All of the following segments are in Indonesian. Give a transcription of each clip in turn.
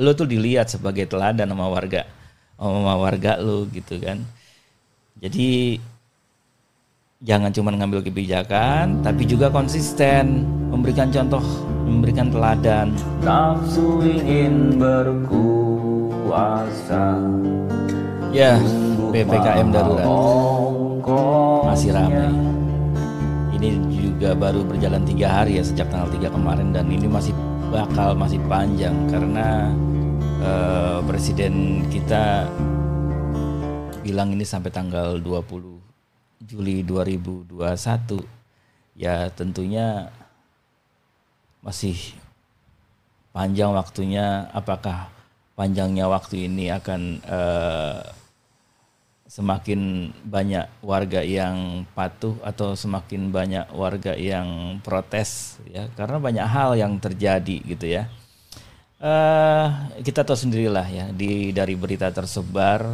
lo tuh dilihat sebagai teladan sama warga sama warga lo gitu kan. Jadi jangan cuma ngambil kebijakan tapi juga konsisten memberikan contoh memberikan teladan. Nafsu ingin berkuasa. Ya ppkm darurat. Masih ramai ini juga baru berjalan tiga hari ya sejak tanggal 3 kemarin dan ini masih bakal masih panjang karena uh, presiden kita bilang ini sampai tanggal 20 Juli 2021 ya tentunya masih panjang waktunya. Apakah panjangnya waktu ini akan uh, semakin banyak warga yang patuh atau semakin banyak warga yang protes ya. Karena banyak hal yang terjadi gitu ya. Uh, kita tahu sendirilah ya di dari berita tersebar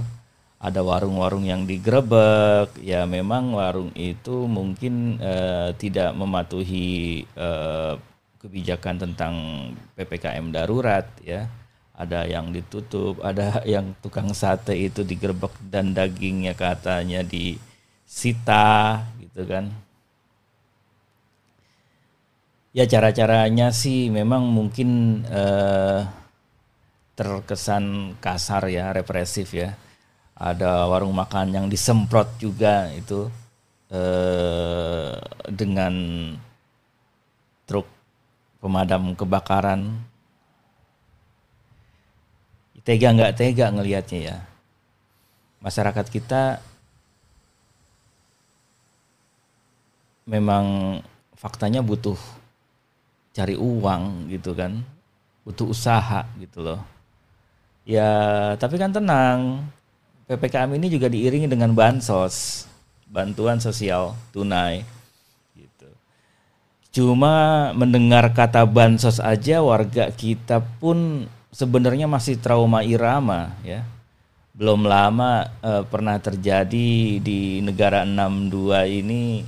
ada warung-warung yang digerebek ya memang warung itu mungkin uh, tidak mematuhi uh, kebijakan tentang ppkm darurat ya ada yang ditutup ada yang tukang sate itu digerebek dan dagingnya katanya disita gitu kan. Ya cara-caranya sih memang mungkin uh, terkesan kasar ya represif ya. Ada warung makan yang disemprot juga itu eh, dengan truk pemadam kebakaran tega nggak tega ngelihatnya ya masyarakat kita memang faktanya butuh cari uang gitu kan butuh usaha gitu loh ya tapi kan tenang PPKM ini juga diiringi dengan bansos, bantuan sosial tunai. Gitu. Cuma mendengar kata bansos aja warga kita pun sebenarnya masih trauma irama ya. Belum lama eh, pernah terjadi di negara 62 ini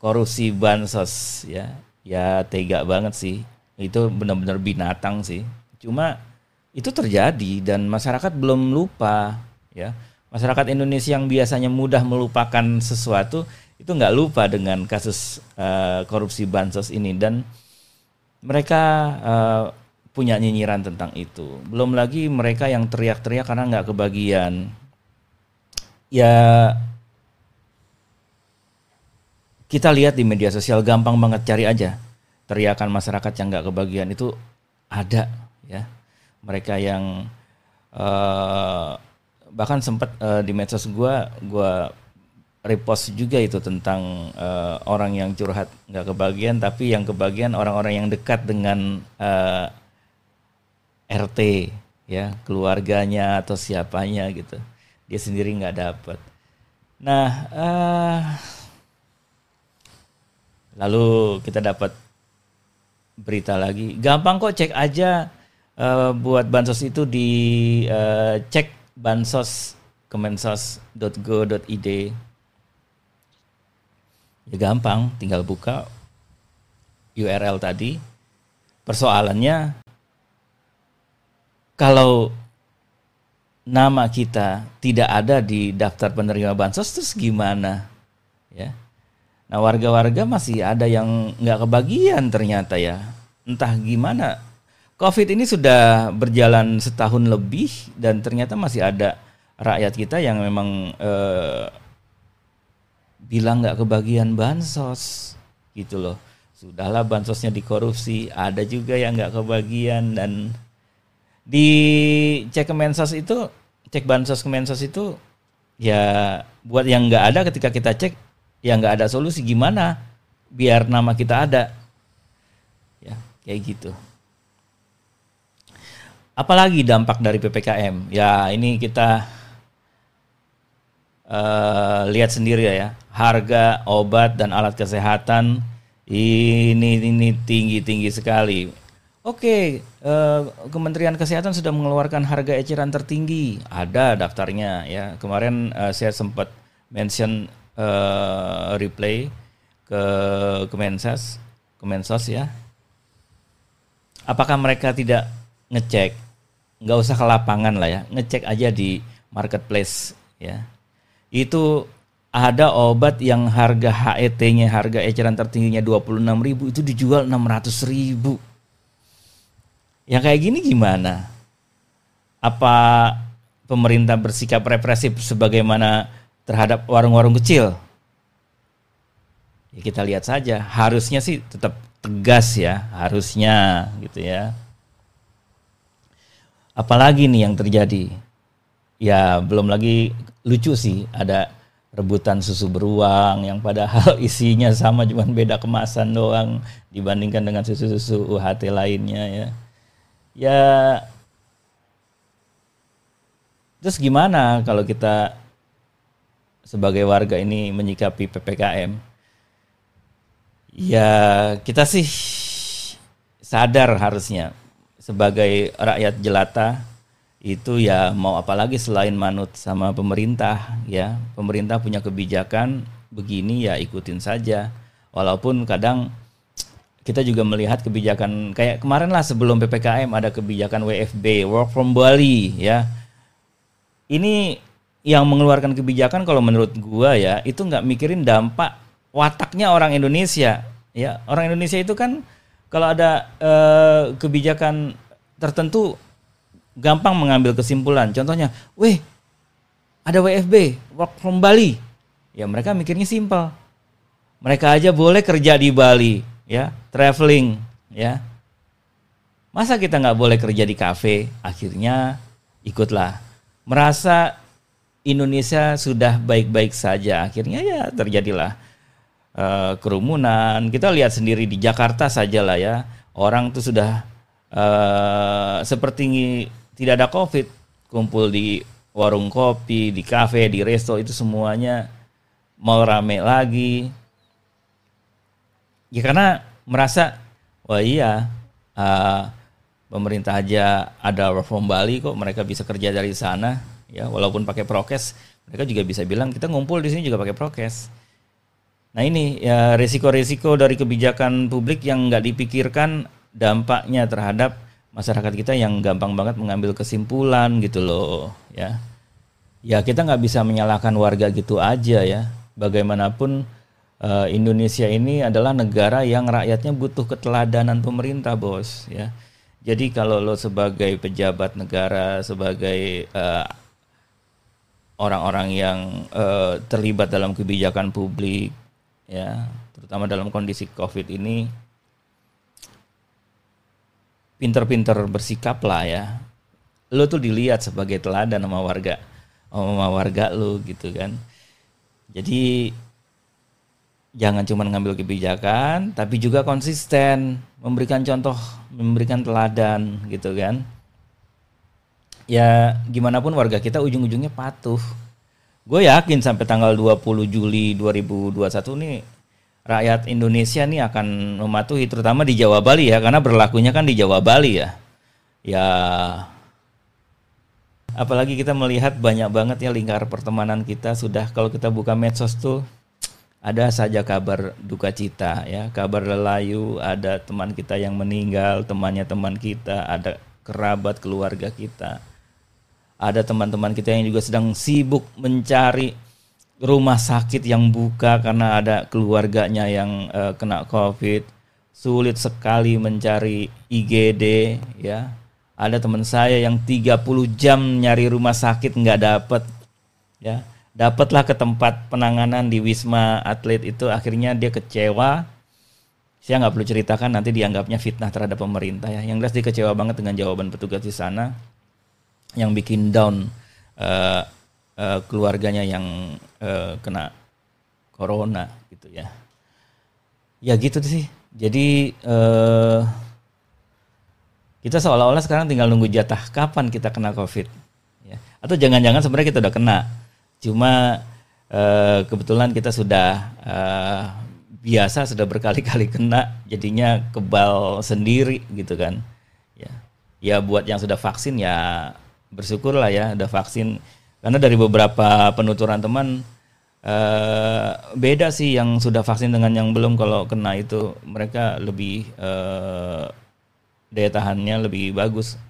korupsi bansos ya. Ya tega banget sih. Itu benar-benar binatang sih. Cuma itu terjadi dan masyarakat belum lupa ya masyarakat Indonesia yang biasanya mudah melupakan sesuatu itu nggak lupa dengan kasus uh, korupsi bansos ini dan mereka uh, punya nyinyiran tentang itu. Belum lagi mereka yang teriak-teriak karena nggak kebagian. Ya kita lihat di media sosial gampang banget cari aja teriakan masyarakat yang nggak kebagian. Itu ada ya. Mereka yang uh, bahkan sempat uh, di medsos gue gue repost juga itu tentang uh, orang yang curhat nggak kebagian tapi yang kebagian orang-orang yang dekat dengan uh, eh, RT ya keluarganya atau siapanya gitu. Dia sendiri nggak dapat nah uh, lalu kita dapat berita lagi. Gampang kok cek aja uh, buat bansos itu di uh, cek bansos kemensos.go.id ya gampang tinggal buka URL tadi. Persoalannya kalau nama kita tidak ada di daftar penerima bansos terus gimana? Ya. Nah warga-warga masih ada yang nggak kebagian ternyata ya. Entah gimana. COVID ini sudah berjalan setahun lebih dan ternyata masih ada rakyat kita yang memang eh, bilang nggak kebagian bansos gitu loh. Sudahlah bansosnya dikorupsi, ada juga yang nggak kebagian dan di cek Kemensos itu, cek bansos Kemensos itu ya buat yang nggak ada ketika kita cek ya nggak ada solusi gimana biar nama kita ada ya kayak gitu Apalagi dampak dari PPKM? Ya ini kita uh, lihat sendiri ya, harga obat dan alat kesehatan ini ini tinggi tinggi sekali. Oke, uh, Kementerian Kesehatan sudah mengeluarkan harga eceran tertinggi. Ada daftarnya ya. Kemarin uh, saya sempat mention uh, replay ke Kemensos, Kemensos ya. Apakah mereka tidak ngecek nggak usah ke lapangan lah ya, ngecek aja di marketplace ya. Itu ada obat yang harga HET-nya, harga eceran tertingginya 26.000 itu dijual 600.000. Yang kayak gini gimana? Apa pemerintah bersikap represif sebagaimana terhadap warung-warung kecil? Ya kita lihat saja, harusnya sih tetap tegas ya, harusnya gitu ya. Apalagi nih yang terjadi? Ya belum lagi lucu sih ada rebutan susu beruang yang padahal isinya sama cuman beda kemasan doang dibandingkan dengan susu-susu UHT lainnya ya. Ya Terus gimana kalau kita sebagai warga ini menyikapi PPKM? Ya kita sih sadar harusnya sebagai rakyat jelata itu ya mau apalagi selain manut sama pemerintah ya pemerintah punya kebijakan begini ya ikutin saja walaupun kadang kita juga melihat kebijakan kayak kemarin lah sebelum ppkm ada kebijakan WFB work from Bali ya ini yang mengeluarkan kebijakan kalau menurut gua ya itu nggak mikirin dampak wataknya orang Indonesia ya orang Indonesia itu kan kalau ada eh, kebijakan tertentu gampang mengambil kesimpulan. Contohnya, weh, ada WFB, work from Bali. Ya mereka mikirnya simpel. Mereka aja boleh kerja di Bali, ya, traveling, ya. Masa kita nggak boleh kerja di kafe? Akhirnya ikutlah. Merasa Indonesia sudah baik-baik saja. Akhirnya ya terjadilah uh, kerumunan. Kita lihat sendiri di Jakarta saja lah ya. Orang tuh sudah uh, seperti tidak ada covid kumpul di warung kopi di kafe di resto itu semuanya mau rame lagi ya karena merasa wah iya uh, pemerintah aja ada from Bali kok mereka bisa kerja dari sana. Ya walaupun pakai prokes mereka juga bisa bilang kita ngumpul di sini juga pakai prokes. Nah ini ya resiko-resiko dari kebijakan publik yang nggak dipikirkan dampaknya terhadap masyarakat kita yang gampang banget mengambil kesimpulan gitu loh ya. Ya kita nggak bisa menyalahkan warga gitu aja ya. Bagaimanapun uh, Indonesia ini adalah negara yang rakyatnya butuh keteladanan pemerintah bos ya. Jadi kalau lo sebagai pejabat negara sebagai uh, orang-orang yang uh, terlibat dalam kebijakan publik ya terutama dalam kondisi covid ini pinter-pinter bersikap lah ya. Lo tuh dilihat sebagai teladan sama warga sama warga lo gitu kan. Jadi jangan cuma ngambil kebijakan tapi juga konsisten. Memberikan contoh memberikan teladan gitu kan. Ya gimana pun warga kita ujung-ujungnya patuh. Gue yakin sampai tanggal 20 Juli 2021 nih rakyat Indonesia nih akan mematuhi terutama di Jawa Bali ya karena berlakunya kan di Jawa Bali ya. Ya apalagi kita melihat banyak banget ya lingkar pertemanan kita. Sudah kalau kita buka medsos tuh ada saja kabar duka cita ya, kabar lelayu, ada teman kita yang meninggal, temannya teman kita, ada kerabat keluarga kita. Ada teman-teman kita yang juga sedang sibuk mencari rumah sakit yang buka karena ada keluarganya yang uh, kena COVID, sulit sekali mencari IGD ya. Ada teman saya yang 30 jam nyari rumah sakit nggak dapet ya. Dapatlah ke tempat penanganan di Wisma Atlet itu akhirnya dia kecewa. Saya nggak perlu ceritakan nanti dianggapnya fitnah terhadap pemerintah ya. Yang jelas dia kecewa banget dengan jawaban petugas di sana yang bikin down uh, uh, keluarganya yang uh, kena corona gitu ya ya gitu sih jadi uh, kita seolah-olah sekarang tinggal nunggu jatah kapan kita kena covid ya atau jangan-jangan sebenarnya kita udah kena cuma uh, kebetulan kita sudah uh, biasa sudah berkali-kali kena jadinya kebal sendiri gitu kan. Ya ya buat yang sudah vaksin ya bersyukurlah ya ada vaksin. Karena dari beberapa penuturan teman uh, beda sih yang sudah vaksin dengan yang belum. Kalau kena itu mereka lebih daya tahannya lebih bagus.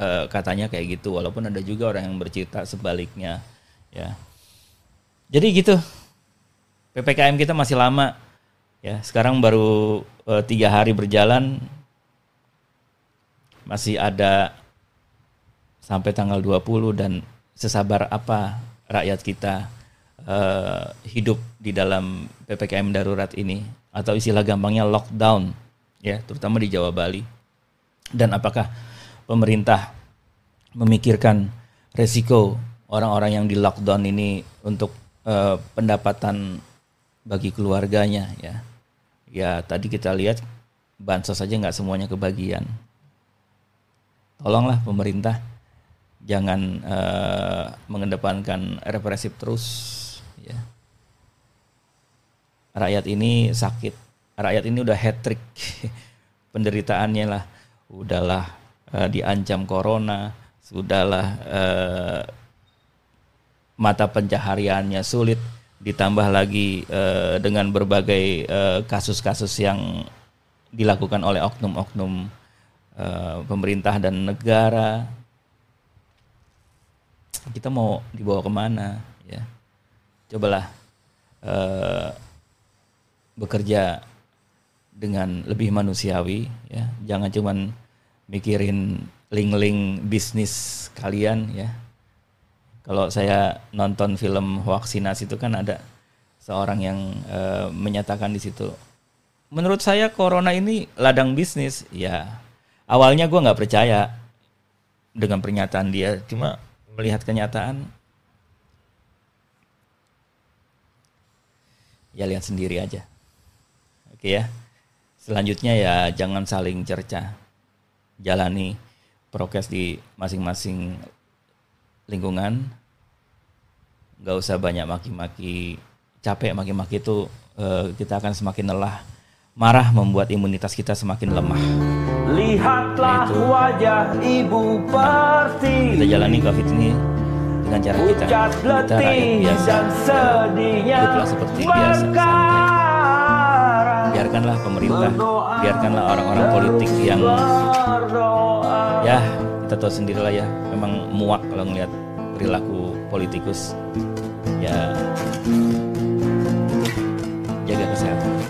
Eh, katanya kayak gitu walaupun ada juga orang yang bercerita sebaliknya ya. Jadi gitu. Ppkm kita masih lama. Ya sekarang baru eh, tiga hari berjalan. Masih ada sampai tanggal 20 dan sesabar apa rakyat kita eh, hidup di dalam ppkm darurat ini. Atau istilah gampangnya lockdown ya terutama di Jawa Bali. Dan apakah pemerintah memikirkan resiko orang-orang yang di lockdown ini untuk eh, pendapatan bagi keluarganya ya. Ya tadi kita lihat bansos saja nggak semuanya kebagian. Tolonglah pemerintah jangan eh, mengedepankan represif terus ya. Rakyat ini sakit. Rakyat ini udah hat trick penderitaannya lah. Udahlah eh, diancam corona. Sudahlah eh, mata pencahariannya sulit ditambah lagi eh, dengan berbagai eh, kasus-kasus yang dilakukan oleh oknum-oknum eh, pemerintah dan negara. Kita mau dibawa ke mana ya? Cobalah eh, bekerja dengan lebih manusiawi ya. Jangan cuman mikirin link-link bisnis kalian ya kalau saya nonton film vaksinasi itu kan ada seorang yang eh, menyatakan di situ menurut saya corona ini ladang bisnis. Ya awalnya gua nggak percaya dengan pernyataan dia cuma melihat kenyataan. Ya lihat sendiri aja. Oke ya. Selanjutnya ya jangan saling cerca. Jalani prokes di masing-masing lingkungan nggak usah banyak maki-maki. Capek maki-maki itu eh, kita akan semakin lelah. Marah membuat imunitas kita semakin lemah. Lihatlah Itu. wajah ibu pertiwi kita jalani covid ini dengan cara kita. Kita rakyat biasa. dan sedihnya hiduplah seperti biasa santai biarkanlah pemerintah biarkanlah orang-orang politik yang ya kita tahu sendirilah ya. Memang muak kalau ngelihat perilaku politikus ya jaga kesehatan